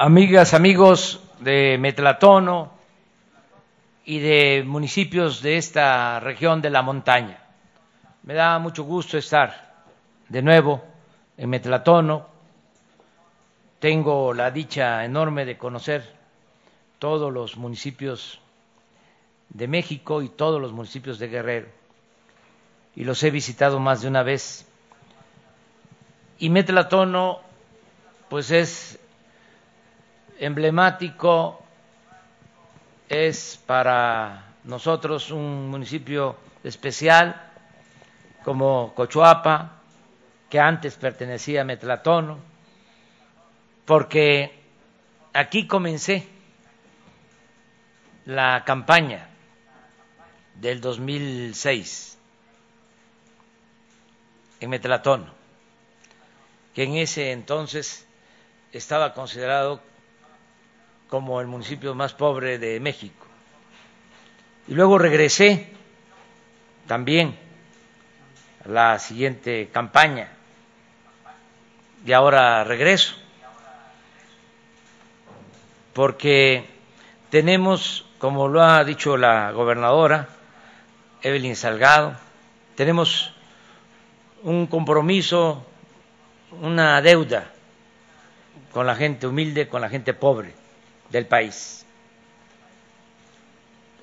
amigas, amigos de Metlatono y de municipios de esta región de la montaña. Me da mucho gusto estar de nuevo en Metlatono. Tengo la dicha enorme de conocer todos los municipios de México y todos los municipios de Guerrero. Y los he visitado más de una vez. Y Metlatono, pues es emblemático, es para nosotros un municipio especial como Cochuapa, que antes pertenecía a Metlatono, porque aquí comencé la campaña del 2006 en Metlatono, que en ese entonces estaba considerado como el municipio más pobre de México. Y luego regresé también a la siguiente campaña. Y ahora regreso. Porque tenemos, como lo ha dicho la gobernadora Evelyn Salgado, tenemos un compromiso, una deuda con la gente humilde, con la gente pobre del país.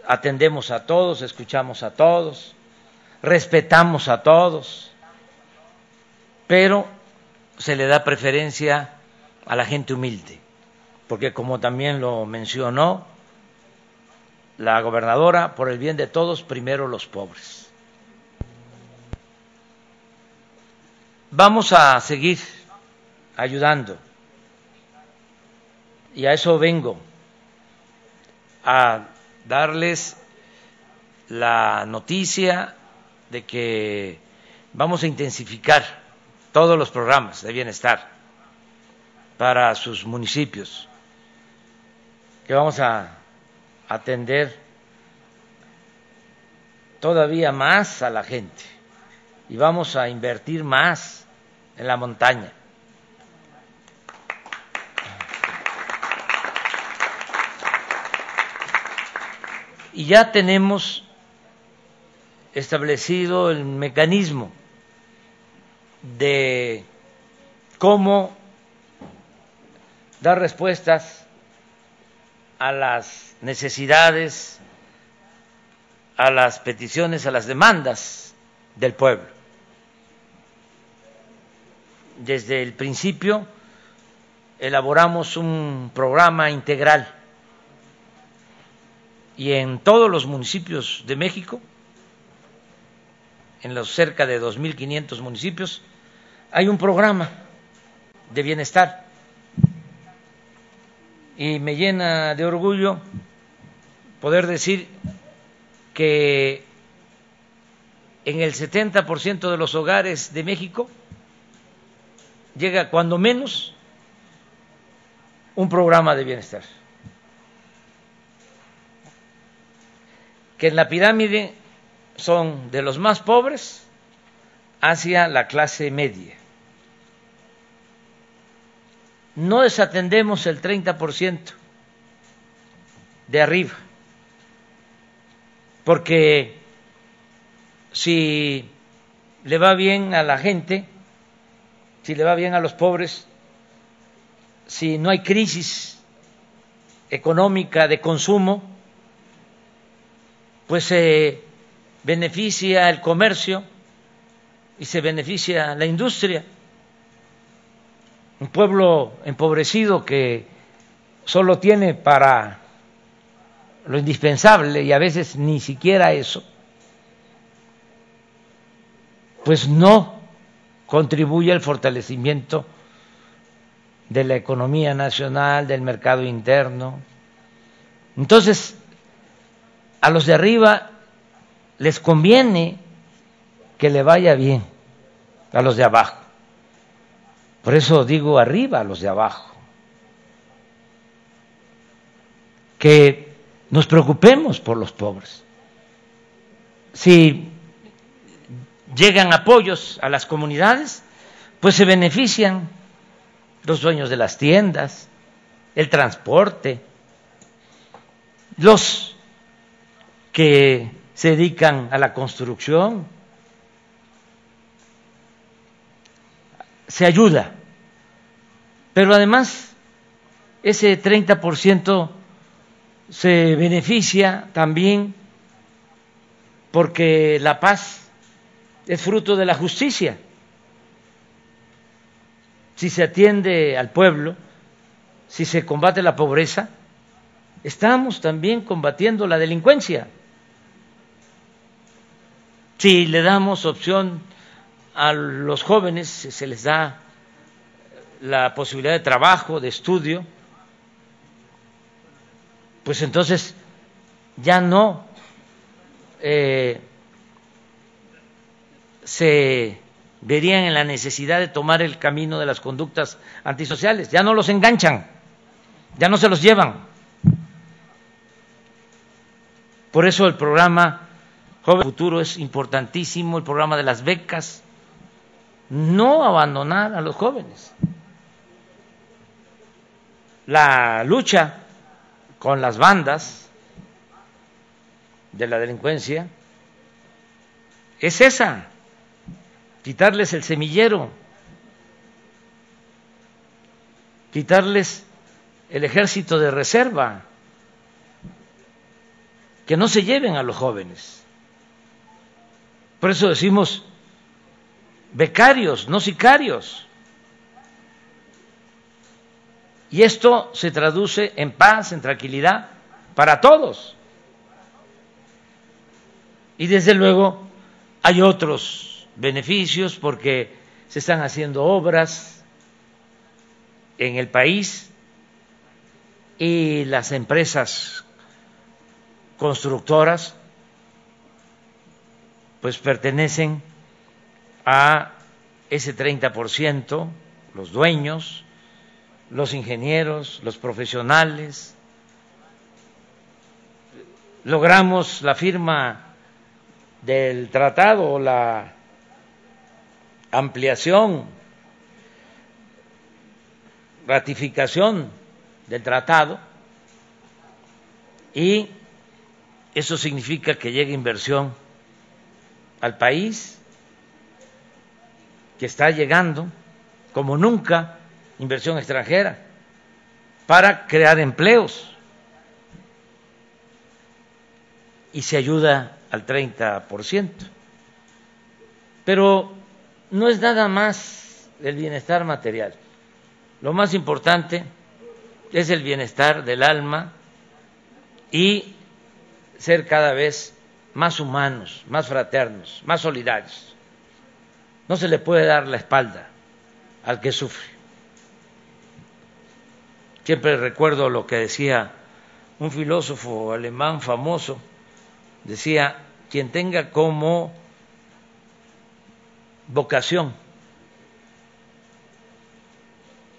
Atendemos a todos, escuchamos a todos, respetamos a todos, pero se le da preferencia a la gente humilde, porque como también lo mencionó la gobernadora, por el bien de todos, primero los pobres. Vamos a seguir ayudando y a eso vengo, a darles la noticia de que vamos a intensificar todos los programas de bienestar para sus municipios, que vamos a atender todavía más a la gente y vamos a invertir más en la montaña. Y ya tenemos establecido el mecanismo de cómo dar respuestas a las necesidades, a las peticiones, a las demandas del pueblo. Desde el principio elaboramos un programa integral y en todos los municipios de México, en los cerca de 2.500 municipios, hay un programa de bienestar. Y me llena de orgullo poder decir que en el 70% de los hogares de México llega cuando menos un programa de bienestar. Que en la pirámide son de los más pobres hacia la clase media. No desatendemos el 30% de arriba, porque si le va bien a la gente, si le va bien a los pobres, si no hay crisis económica de consumo, pues se beneficia el comercio y se beneficia la industria. Un pueblo empobrecido que solo tiene para lo indispensable y a veces ni siquiera eso, pues no contribuye al fortalecimiento de la economía nacional, del mercado interno. Entonces, a los de arriba les conviene que le vaya bien a los de abajo. Por eso digo arriba a los de abajo. Que nos preocupemos por los pobres. Si llegan apoyos a las comunidades, pues se benefician los dueños de las tiendas, el transporte, los que se dedican a la construcción, se ayuda. Pero además, ese 30% se beneficia también porque la paz es fruto de la justicia. Si se atiende al pueblo, si se combate la pobreza, estamos también combatiendo la delincuencia. Si le damos opción a los jóvenes, se les da la posibilidad de trabajo, de estudio, pues entonces ya no eh, se verían en la necesidad de tomar el camino de las conductas antisociales, ya no los enganchan, ya no se los llevan. Por eso el programa Joven Futuro es importantísimo, el programa de las becas, no abandonar a los jóvenes. La lucha con las bandas de la delincuencia es esa quitarles el semillero, quitarles el ejército de reserva, que no se lleven a los jóvenes. Por eso decimos becarios, no sicarios. Y esto se traduce en paz, en tranquilidad para todos. Y desde luego hay otros beneficios porque se están haciendo obras en el país y las empresas constructoras pues pertenecen a ese 30%, los dueños, los ingenieros, los profesionales. Logramos la firma del tratado la ampliación, ratificación del tratado y eso significa que llegue inversión al país, que está llegando como nunca inversión extranjera para crear empleos y se ayuda al 30%. Pero no es nada más el bienestar material. Lo más importante es el bienestar del alma y ser cada vez más humanos, más fraternos, más solidarios. No se le puede dar la espalda al que sufre. Siempre recuerdo lo que decía un filósofo alemán famoso, decía, quien tenga como vocación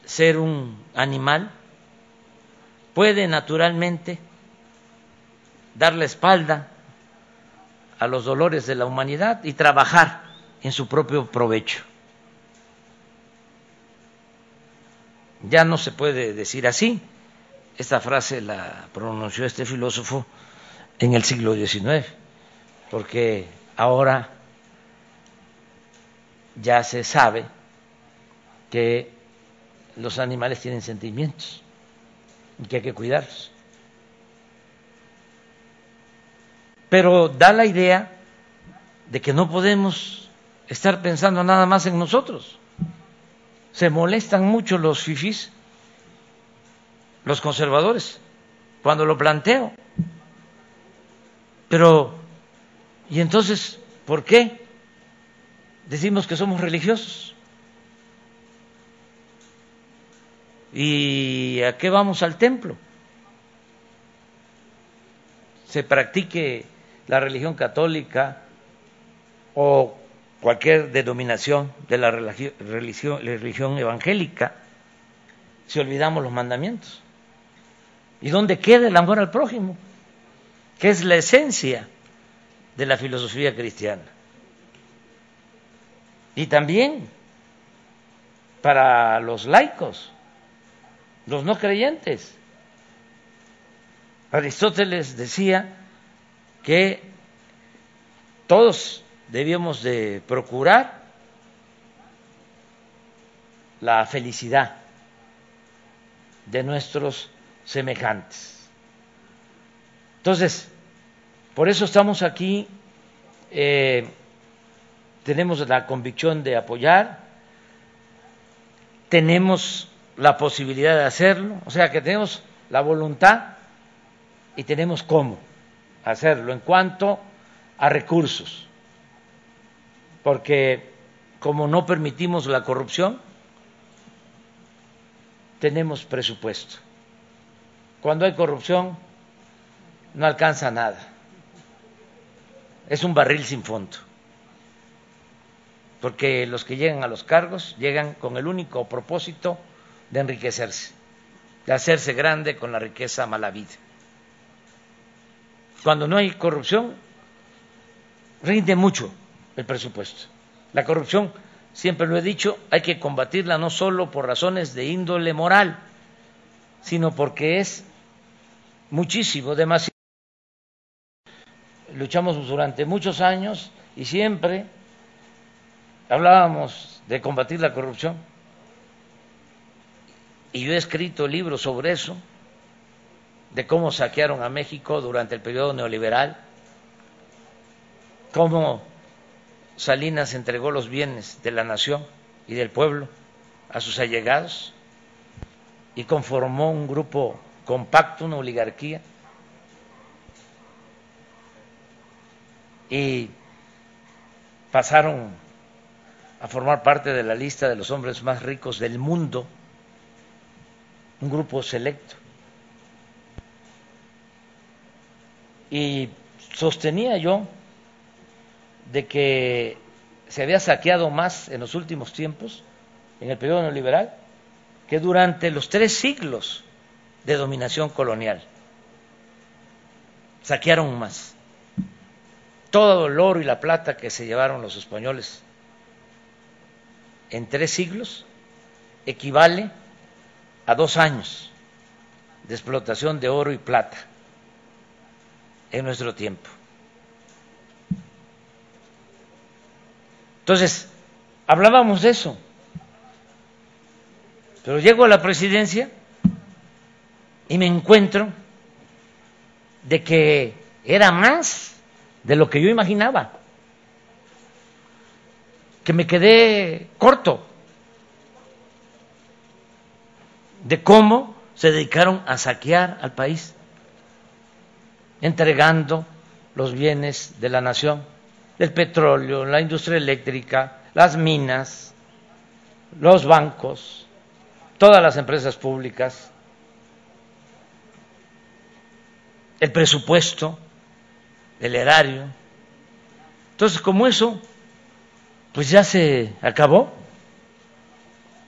ser un animal, puede naturalmente dar la espalda a los dolores de la humanidad y trabajar en su propio provecho. Ya no se puede decir así. Esta frase la pronunció este filósofo en el siglo XIX, porque ahora ya se sabe que los animales tienen sentimientos y que hay que cuidarlos. Pero da la idea de que no podemos estar pensando nada más en nosotros. Se molestan mucho los fifís, los conservadores, cuando lo planteo. Pero, ¿y entonces por qué decimos que somos religiosos. ¿Y a qué vamos al templo? Se practique la religión católica o cualquier denominación de la religión, evangélica, si olvidamos los mandamientos. ¿Y dónde queda el amor al prójimo? Que es la esencia de la filosofía cristiana y también para los laicos. los no creyentes. Aristóteles decía que todos debíamos de procurar la felicidad de nuestros semejantes. Entonces, por eso estamos aquí, eh, tenemos la convicción de apoyar, tenemos la posibilidad de hacerlo, o sea que tenemos la voluntad y tenemos cómo hacerlo en cuanto a recursos, porque como no permitimos la corrupción, tenemos presupuesto. Cuando hay corrupción, no alcanza nada. Es un barril sin fondo. Porque los que llegan a los cargos llegan con el único propósito de enriquecerse, de hacerse grande con la riqueza mala vida. Cuando no hay corrupción, rinde mucho el presupuesto. La corrupción siempre lo he dicho, hay que combatirla no solo por razones de índole moral, sino porque es muchísimo, demasiado. Luchamos durante muchos años y siempre hablábamos de combatir la corrupción. Y yo he escrito libros sobre eso, de cómo saquearon a México durante el periodo neoliberal, cómo Salinas entregó los bienes de la nación y del pueblo a sus allegados y conformó un grupo compacto, una oligarquía. Y pasaron a formar parte de la lista de los hombres más ricos del mundo, un grupo selecto. Y sostenía yo de que se había saqueado más en los últimos tiempos, en el periodo neoliberal, que durante los tres siglos de dominación colonial. Saquearon más. Todo el oro y la plata que se llevaron los españoles en tres siglos equivale a dos años de explotación de oro y plata en nuestro tiempo. Entonces, hablábamos de eso. Pero llego a la presidencia y me encuentro de que era más de lo que yo imaginaba, que me quedé corto de cómo se dedicaron a saquear al país, entregando los bienes de la nación del petróleo, la industria eléctrica, las minas, los bancos, todas las empresas públicas, el presupuesto, el erario. Entonces, como eso, pues ya se acabó,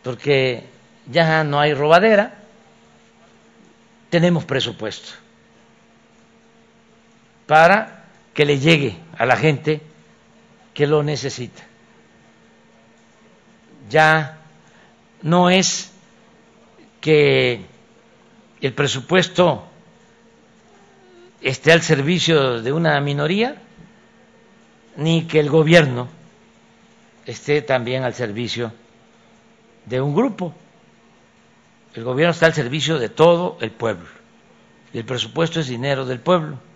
porque ya no hay robadera, tenemos presupuesto para que le llegue a la gente que lo necesita. Ya no es que el presupuesto esté al servicio de una minoría, ni que el gobierno esté también al servicio de un grupo. El gobierno está al servicio de todo el pueblo. Y el presupuesto es dinero del pueblo.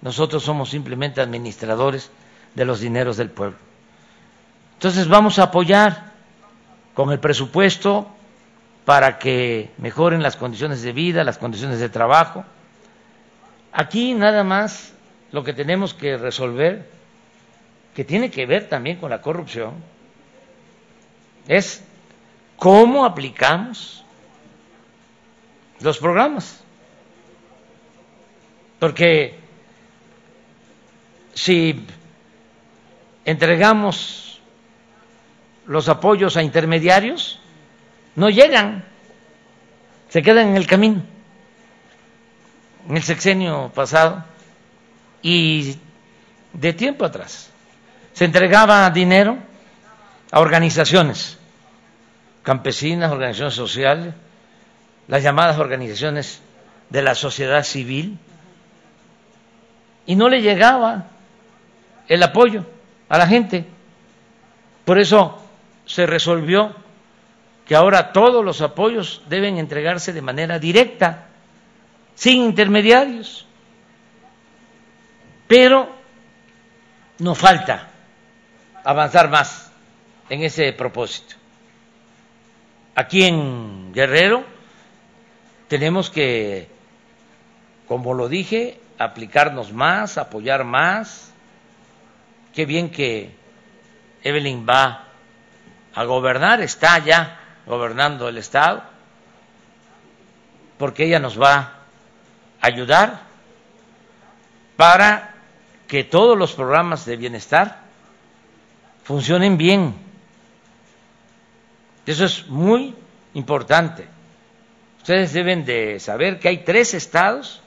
Nosotros somos simplemente administradores de los dineros del pueblo. Entonces vamos a apoyar con el presupuesto para que mejoren las condiciones de vida, las condiciones de trabajo. Aquí nada más lo que tenemos que resolver, que tiene que ver también con la corrupción, es cómo aplicamos los programas. Porque si entregamos los apoyos a intermediarios, no llegan, se quedan en el camino. En el sexenio pasado y de tiempo atrás se entregaba dinero a organizaciones campesinas, organizaciones sociales, las llamadas organizaciones de la sociedad civil, y no le llegaba el apoyo a la gente. Por eso se resolvió que ahora todos los apoyos deben entregarse de manera directa, sin intermediarios. Pero nos falta avanzar más en ese propósito. Aquí en Guerrero tenemos que, como lo dije, aplicarnos más, apoyar más. Qué bien que Evelyn va a gobernar, está ya gobernando el Estado, porque ella nos va a ayudar para que todos los programas de bienestar funcionen bien. Eso es muy importante. Ustedes deben de saber que hay tres estados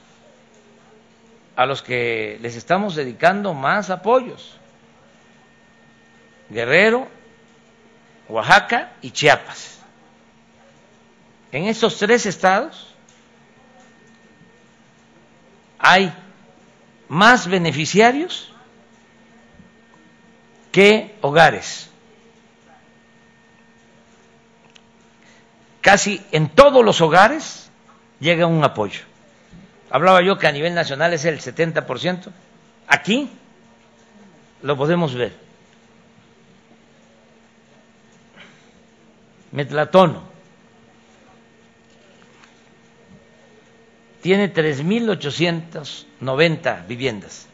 a los que les estamos dedicando más apoyos. Guerrero, Oaxaca y Chiapas. En estos tres estados hay más beneficiarios que hogares. Casi en todos los hogares llega un apoyo. Hablaba yo que a nivel nacional es el 70%. Aquí lo podemos ver. Metlatono tiene 3.890 viviendas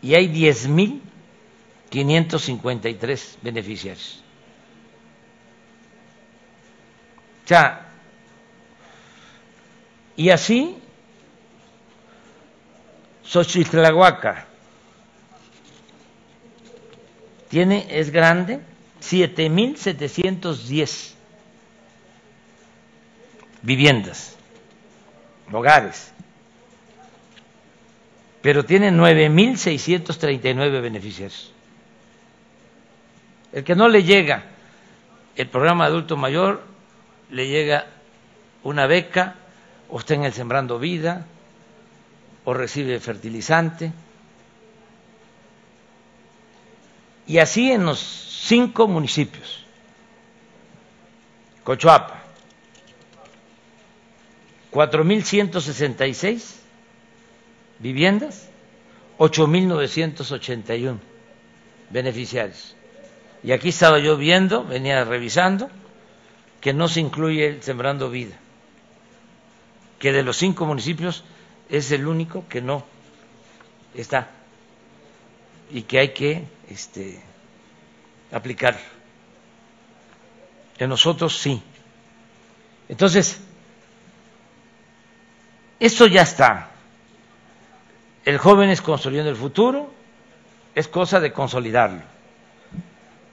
y hay 10.553 beneficiarios. O sea, y así, Xochitlahuaca tiene, es grande, 7.710 viviendas hogares, pero tiene 9.639 beneficiarios. El que no le llega el programa adulto mayor, le llega una beca, o está en el Sembrando Vida, o recibe fertilizante. Y así en los cinco municipios. Cochuapa, 4.166 viviendas, 8.981 beneficiarios. Y aquí estaba yo viendo, venía revisando, que no se incluye el Sembrando Vida, que de los cinco municipios es el único que no está y que hay que este, aplicar. En nosotros sí. Entonces, esto ya está. El joven es construyendo el futuro, es cosa de consolidarlo.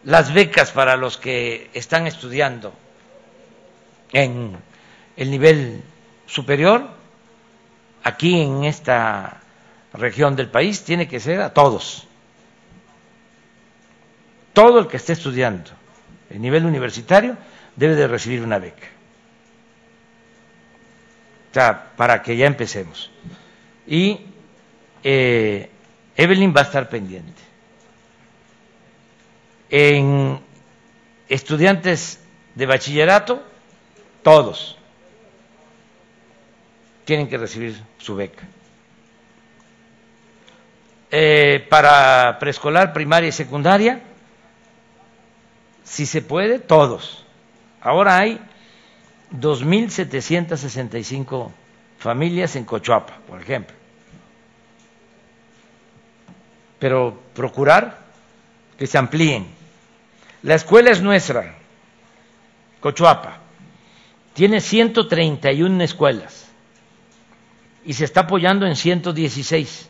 Las becas para los que están estudiando en el nivel superior, aquí en esta región del país, tiene que ser a todos. Todo el que esté estudiando el nivel universitario debe de recibir una beca sea, para que ya empecemos. Y eh, Evelyn va a estar pendiente. En estudiantes de bachillerato, todos tienen que recibir su beca. Eh, para preescolar, primaria y secundaria, si se puede, todos. Ahora hay 2.765 familias en Cochuapa, por ejemplo. Pero procurar que se amplíen. La escuela es nuestra, Cochuapa. Tiene 131 escuelas y se está apoyando en 116.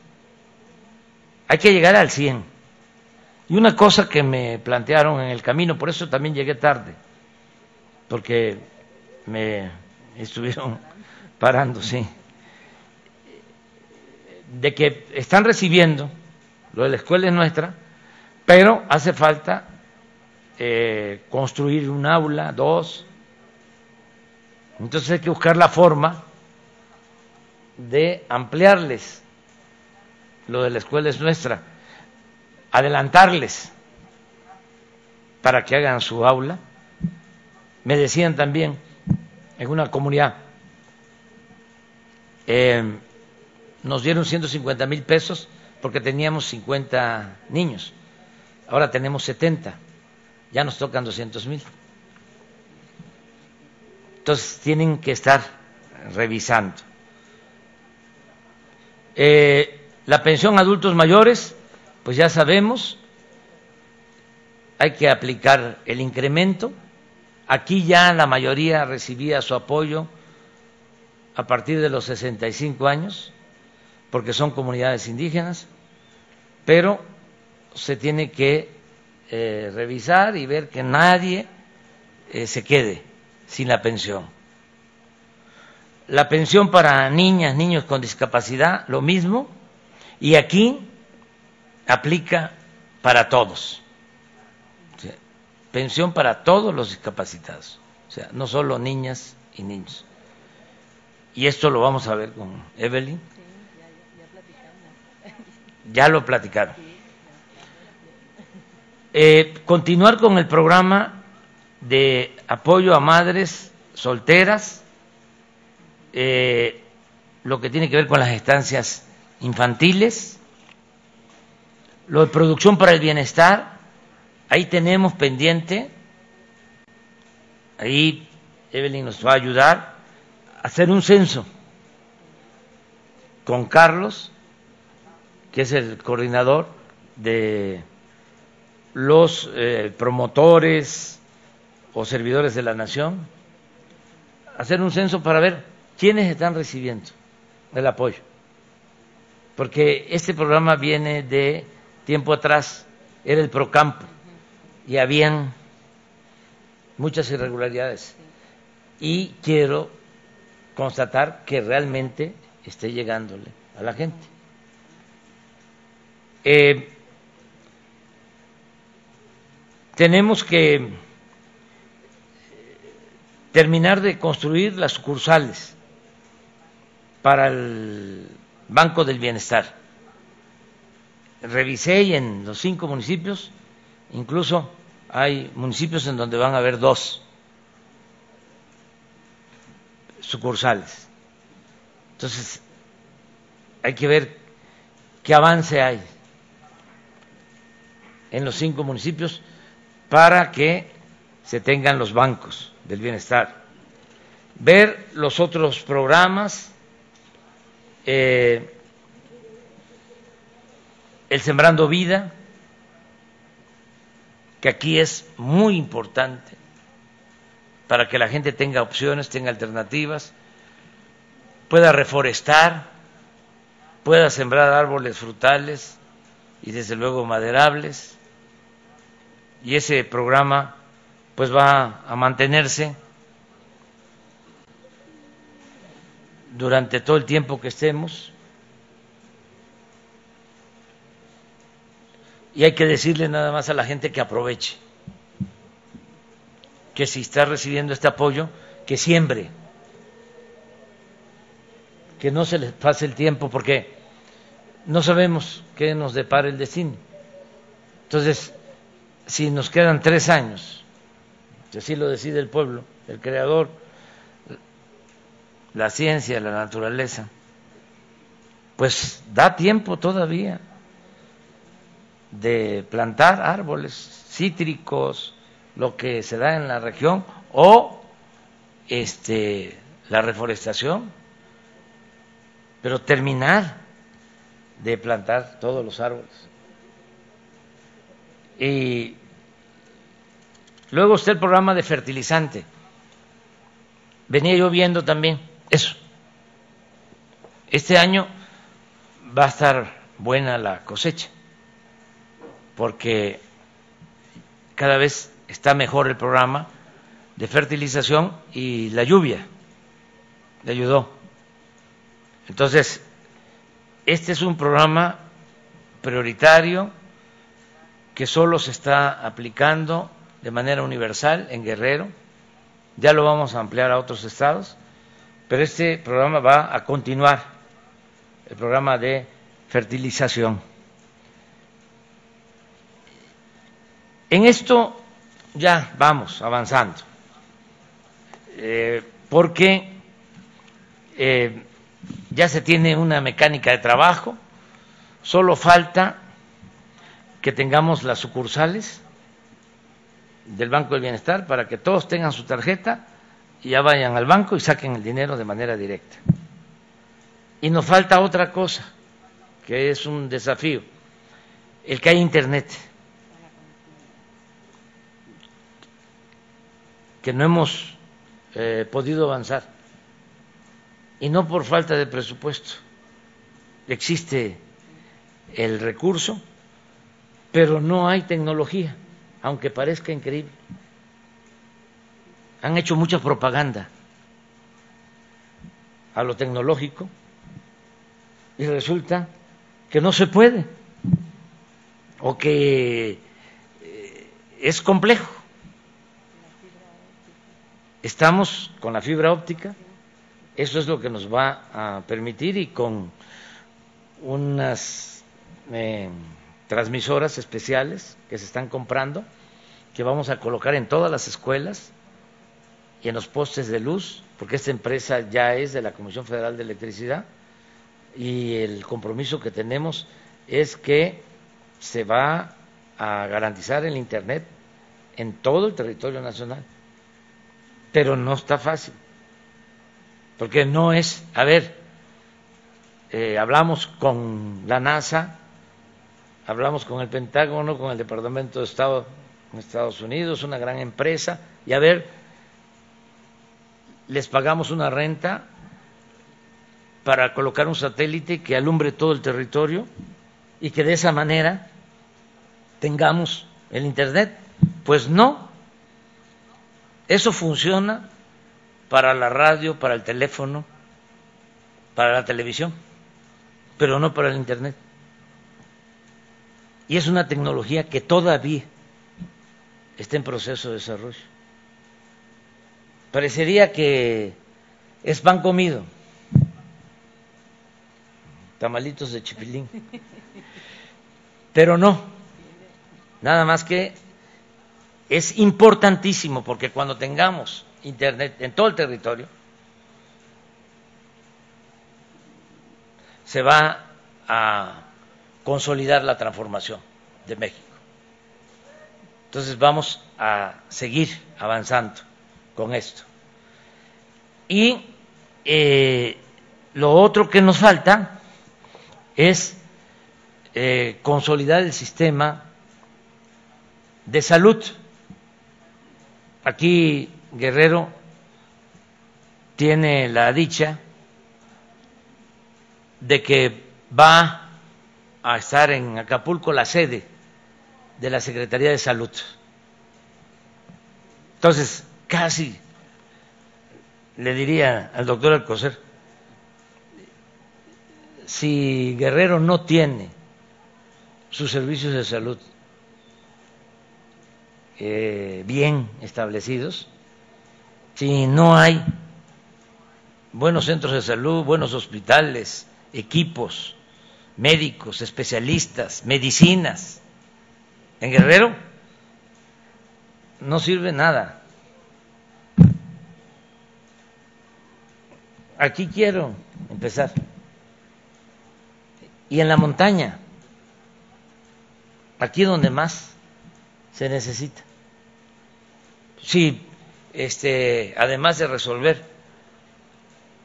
Hay que llegar al 100. Y una cosa que me plantearon en el camino, por eso también llegué tarde, porque me estuvieron parando, sí, de que están recibiendo, lo de la escuela es nuestra, pero hace falta eh, construir un aula, dos, Entonces hay que buscar la forma de ampliarles lo de la escuela es nuestra, adelantarles para que hagan su aula. Me decían también en una comunidad, eh, nos dieron 150 mil pesos porque teníamos 50 niños, ahora tenemos 70, ya nos tocan 200 mil. Entonces tienen que estar revisando. Eh, la pensión a adultos mayores, pues ya sabemos, hay que aplicar el incremento. Aquí ya la mayoría recibía su apoyo a partir de los 65 años, porque son comunidades indígenas, pero se tiene que eh, revisar y ver que nadie eh, se quede sin la pensión. La pensión para niñas, niños con discapacidad, lo mismo, y aquí aplica para todos. Pensión para todos los discapacitados, o sea, no solo niñas y niños. Y esto lo vamos a ver con Evelyn. Ya lo platicaron. Eh, continuar con el programa de apoyo a madres solteras, eh, lo que tiene que ver con las estancias infantiles, lo de producción para el bienestar, ahí tenemos pendiente, ahí Evelyn nos va a ayudar a hacer un censo con Carlos, que es el coordinador de los eh, promotores, o servidores de la nación, hacer un censo para ver quiénes están recibiendo el apoyo. Porque este programa viene de tiempo atrás, era el Procampo, y habían muchas irregularidades. Y quiero constatar que realmente esté llegándole a la gente. Eh, tenemos que terminar de construir las sucursales para el Banco del Bienestar. Revisé y en los cinco municipios, incluso hay municipios en donde van a haber dos sucursales. Entonces, hay que ver qué avance hay en los cinco municipios para que se tengan los bancos del bienestar, ver los otros programas, eh, el Sembrando Vida, que aquí es muy importante para que la gente tenga opciones, tenga alternativas, pueda reforestar, pueda sembrar árboles frutales y desde luego maderables. Y ese programa pues va a mantenerse durante todo el tiempo que estemos. Y hay que decirle nada más a la gente que aproveche, que si está recibiendo este apoyo, que siembre, que no se les pase el tiempo, porque no sabemos qué nos depara el destino. Entonces, si nos quedan tres años si así lo decide el pueblo, el creador, la ciencia, la naturaleza, pues da tiempo todavía de plantar árboles cítricos, lo que se da en la región, o este, la reforestación, pero terminar de plantar todos los árboles. Y Luego está el programa de fertilizante. Venía yo viendo también eso. Este año va a estar buena la cosecha, porque cada vez está mejor el programa de fertilización y la lluvia le ayudó. Entonces, este es un programa prioritario que solo se está aplicando de manera universal en Guerrero ya lo vamos a ampliar a otros estados, pero este programa va a continuar, el programa de fertilización. En esto ya vamos avanzando, eh, porque eh, ya se tiene una mecánica de trabajo, solo falta que tengamos las sucursales del Banco del Bienestar para que todos tengan su tarjeta y ya vayan al banco y saquen el dinero de manera directa. Y nos falta otra cosa, que es un desafío, el que hay Internet, que no hemos eh, podido avanzar, y no por falta de presupuesto. Existe el recurso, pero no hay tecnología aunque parezca increíble. Han hecho mucha propaganda a lo tecnológico y resulta que no se puede o que eh, es complejo. Estamos con la fibra óptica, eso es lo que nos va a permitir y con unas eh, transmisoras especiales que se están comprando, que vamos a colocar en todas las escuelas y en los postes de luz, porque esta empresa ya es de la Comisión Federal de Electricidad y el compromiso que tenemos es que se va a garantizar el Internet en todo el territorio nacional. Pero no está fácil, porque no es, a ver, eh, hablamos con la NASA, hablamos con el Pentágono, con el Departamento de Estado en Estados Unidos, una gran empresa, y a ver, les pagamos una renta para colocar un satélite que alumbre todo el territorio y que de esa manera tengamos el Internet. Pues no, eso funciona para la radio, para el teléfono, para la televisión, pero no para el Internet. Y es una tecnología que todavía está en proceso de desarrollo. Parecería que es pan comido, tamalitos de chipilín, pero no, nada más que es importantísimo porque cuando tengamos Internet en todo el territorio, se va a consolidar la transformación de México. Entonces vamos a seguir avanzando con esto. Y eh, lo otro que nos falta es eh, consolidar el sistema de salud. Aquí Guerrero tiene la dicha de que va a estar en Acapulco la sede de la Secretaría de Salud. Entonces, casi le diría al doctor Alcocer, si Guerrero no tiene sus servicios de salud eh, bien establecidos, si no hay buenos centros de salud, buenos hospitales, equipos, médicos, especialistas, medicinas. En Guerrero no sirve nada. Aquí quiero empezar. Y en la montaña, aquí donde más se necesita. Sí, este, además de resolver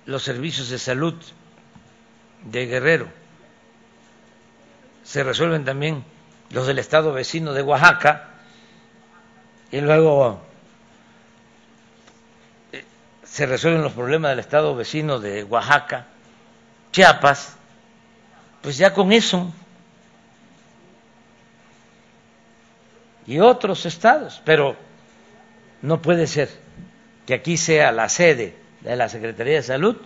los servicios de salud de Guerrero, se resuelven también los del estado vecino de Oaxaca y luego eh, se resuelven los problemas del estado vecino de Oaxaca, Chiapas, pues ya con eso y otros estados, pero no puede ser que aquí sea la sede de la Secretaría de Salud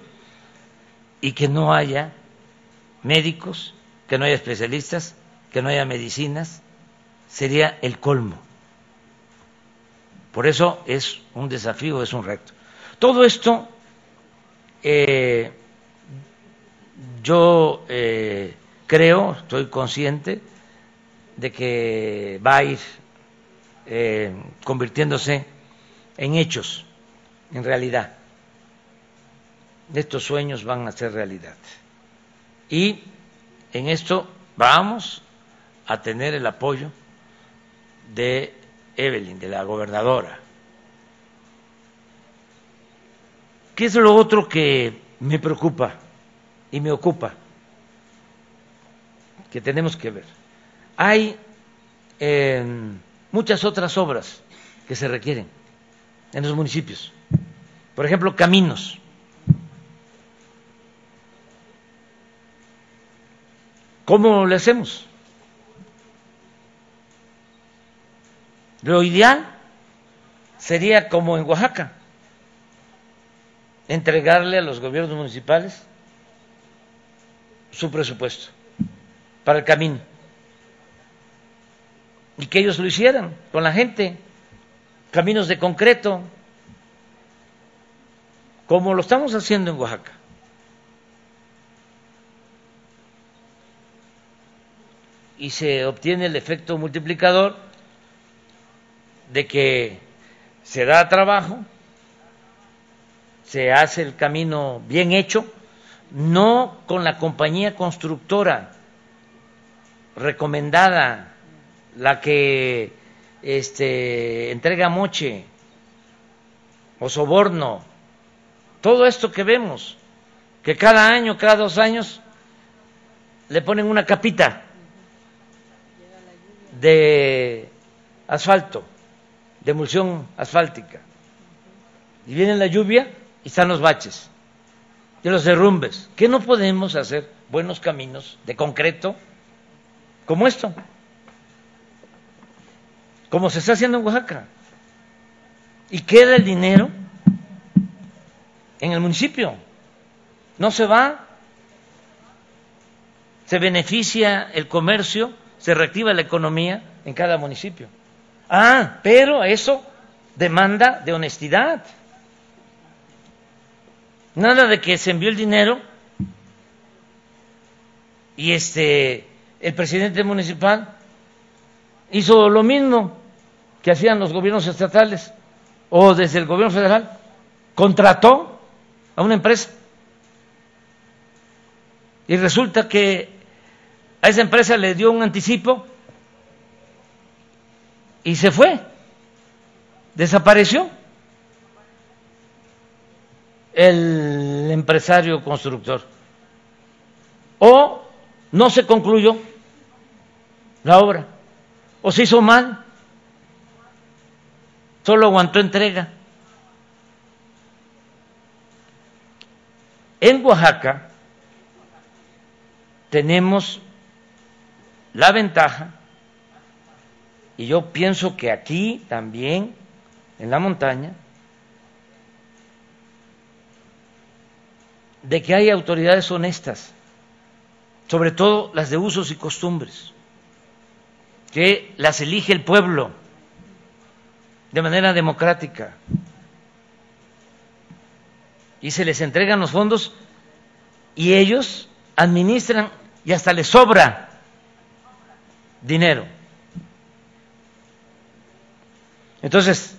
y que no haya médicos que no haya especialistas, que no haya medicinas, sería el colmo. Por eso es un desafío, es un reto. Todo esto eh, yo eh, creo, estoy consciente de que va a ir eh, convirtiéndose en hechos, en realidad. Estos sueños van a ser realidad. Y en esto vamos a tener el apoyo de Evelyn, de la gobernadora. ¿Qué es lo otro que me preocupa y me ocupa? Que tenemos que ver. Hay eh, muchas otras obras que se requieren en los municipios. Por ejemplo, caminos. ¿Cómo le hacemos? Lo ideal sería como en Oaxaca, entregarle a los gobiernos municipales su presupuesto para el camino y que ellos lo hicieran con la gente, caminos de concreto, como lo estamos haciendo en Oaxaca. Y se obtiene el efecto multiplicador de que se da trabajo, se hace el camino bien hecho, no con la compañía constructora recomendada, la que este, entrega moche o soborno, todo esto que vemos, que cada año, cada dos años, le ponen una capita de asfalto de emulsión asfáltica. Y viene la lluvia y están los baches y los derrumbes. ¿Qué no podemos hacer buenos caminos de concreto como esto? Como se está haciendo en Oaxaca. Y queda el dinero en el municipio. No se va. Se beneficia el comercio, se reactiva la economía en cada municipio. Ah, pero eso demanda de honestidad. Nada de que se envió el dinero y este el presidente municipal hizo lo mismo que hacían los gobiernos estatales o desde el gobierno federal, contrató a una empresa. Y resulta que a esa empresa le dio un anticipo y se fue, desapareció. El empresario constructor. O no se concluyó la obra, o se hizo mal, solo aguantó entrega. En Oaxaca tenemos la ventaja y yo pienso que aquí también, en la montaña, de que hay autoridades honestas, sobre todo las de usos y costumbres, que las elige el pueblo de manera democrática y se les entregan los fondos y ellos administran y hasta les sobra dinero. Entonces,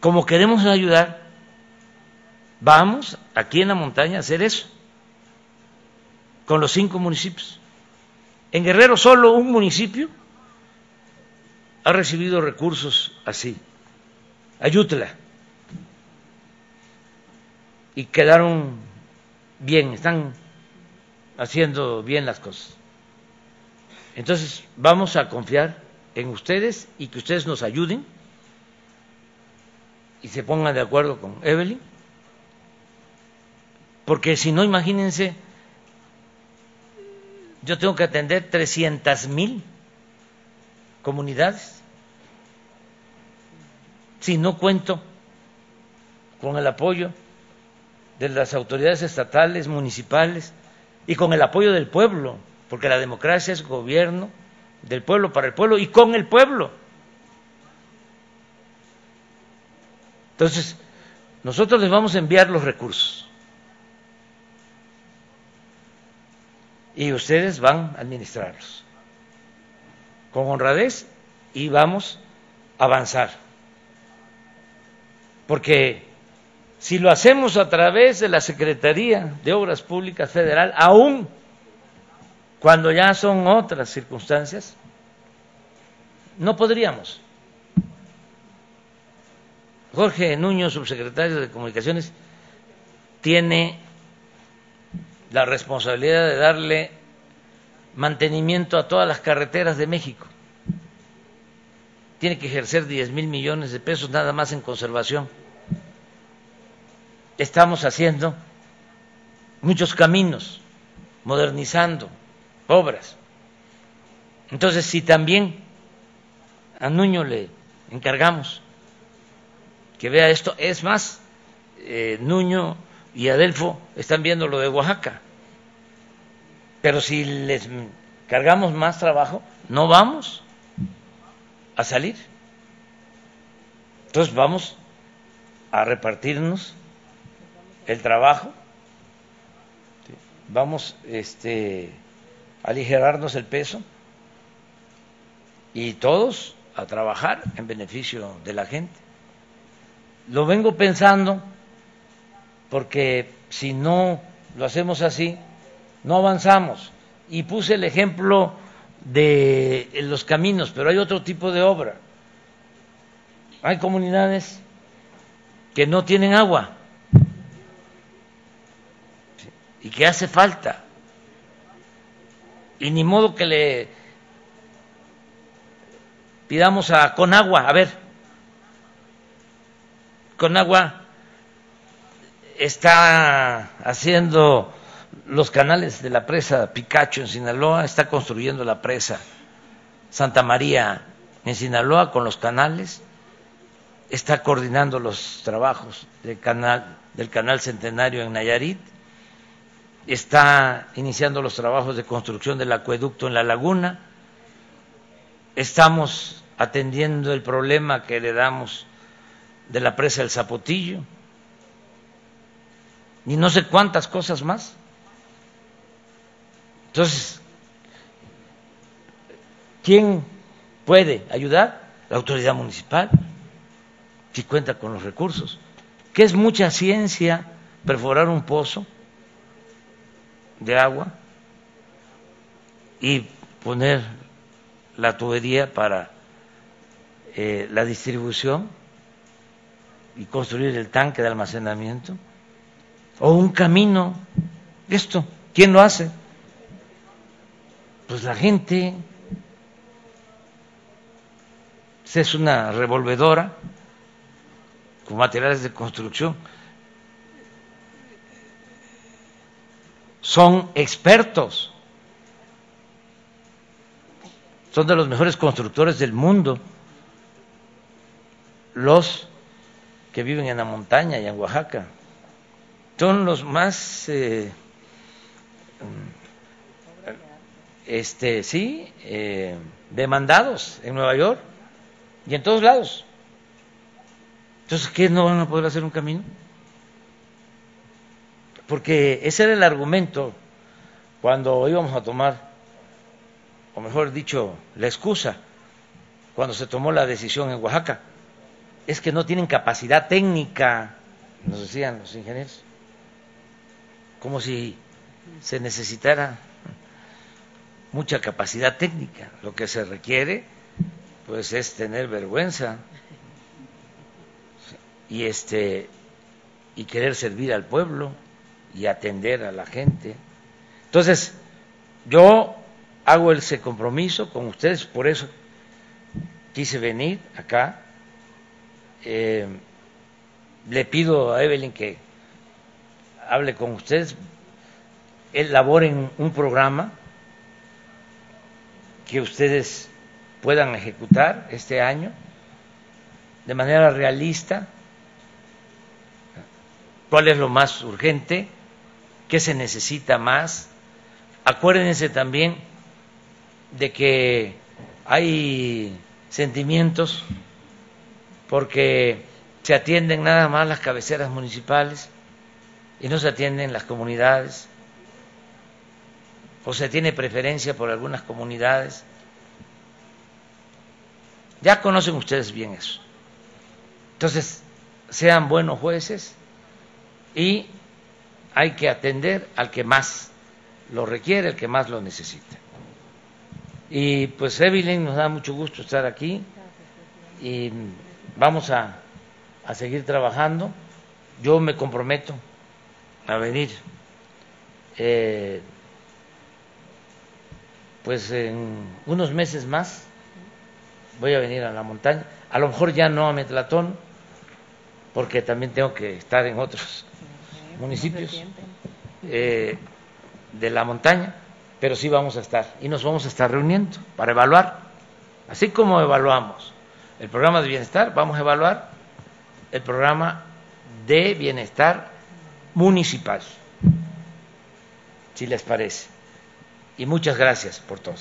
como queremos ayudar, vamos aquí en la montaña a hacer eso, con los cinco municipios. En Guerrero solo un municipio ha recibido recursos así, Ayútela, y quedaron bien, están haciendo bien las cosas. Entonces, vamos a confiar en ustedes y que ustedes nos ayuden y se pongan de acuerdo con Evelyn, porque si no, imagínense, yo tengo que atender 300 mil comunidades si no cuento con el apoyo de las autoridades estatales, municipales y con el apoyo del pueblo, porque la democracia es gobierno del pueblo para el pueblo y con el pueblo. Entonces, nosotros les vamos a enviar los recursos y ustedes van a administrarlos con honradez y vamos a avanzar. Porque si lo hacemos a través de la Secretaría de Obras Públicas Federal, aún cuando ya son otras circunstancias, no podríamos. Jorge Nuño, subsecretario de Comunicaciones, tiene la responsabilidad de darle mantenimiento a todas las carreteras de México. Tiene que ejercer 10 mil millones de pesos nada más en conservación. Estamos haciendo muchos caminos, modernizando obras. Entonces, si también a Nuño le encargamos que vea esto, es más, eh, Nuño y Adelfo están viendo lo de Oaxaca, pero si les cargamos más trabajo, no vamos a salir. Entonces vamos a repartirnos el trabajo, vamos este, a aligerarnos el peso y todos a trabajar en beneficio de la gente. Lo vengo pensando porque si no lo hacemos así, no avanzamos. Y puse el ejemplo de los caminos, pero hay otro tipo de obra. Hay comunidades que no tienen agua y que hace falta. Y ni modo que le pidamos a Conagua, a ver, Conagua está haciendo los canales de la presa Picacho en Sinaloa, está construyendo la presa Santa María en Sinaloa con los canales, está coordinando los trabajos del canal, del canal Centenario en Nayarit, está iniciando los trabajos de construcción del acueducto en la laguna, estamos atendiendo el problema que le damos de la presa del Zapotillo y no sé cuántas cosas más. Entonces, ¿quién puede ayudar? La autoridad municipal, si cuenta con los recursos. Que es mucha ciencia perforar un pozo de agua y poner la tubería para eh, la distribución y construir el tanque de almacenamiento o un camino. Esto, ¿quién lo hace? Pues la gente. Es una revolvedora con materiales de construcción. Son expertos. Son de los mejores constructores del mundo. Los que viven en la montaña y en Oaxaca son los más eh, este sí eh, demandados en Nueva York y en todos lados. Entonces qué no van a poder hacer un camino porque ese era el argumento cuando íbamos a tomar o mejor dicho la excusa cuando se tomó la decisión en Oaxaca. Es que no tienen capacidad técnica nos decían los ingenieros. Como si se necesitara mucha capacidad técnica. Lo que se requiere, pues, es tener vergüenza y este y querer servir al pueblo y atender a la gente. Entonces, yo hago ese compromiso con ustedes, por eso quise venir acá. Eh, le pido a Evelyn que hable con ustedes, elaboren un programa que ustedes puedan ejecutar este año de manera realista, cuál es lo más urgente, qué se necesita más. Acuérdense también de que hay sentimientos porque se atienden nada más las cabeceras municipales y no se atienden las comunidades, o se tiene preferencia por algunas comunidades. Ya conocen ustedes bien eso. Entonces, sean buenos jueces y hay que atender al que más lo requiere, el que más lo necesita. Y pues Evelyn, nos da mucho gusto estar aquí y vamos a, a seguir trabajando. Yo me comprometo a venir eh, pues en unos meses más voy a venir a la montaña, a lo mejor ya no a Metlatón, porque también tengo que estar en otros municipios eh, de la montaña, pero sí vamos a estar. Y nos vamos a estar reuniendo para evaluar, así como evaluamos el programa de bienestar, vamos a evaluar el programa de bienestar municipal, si les parece y muchas gracias por todo.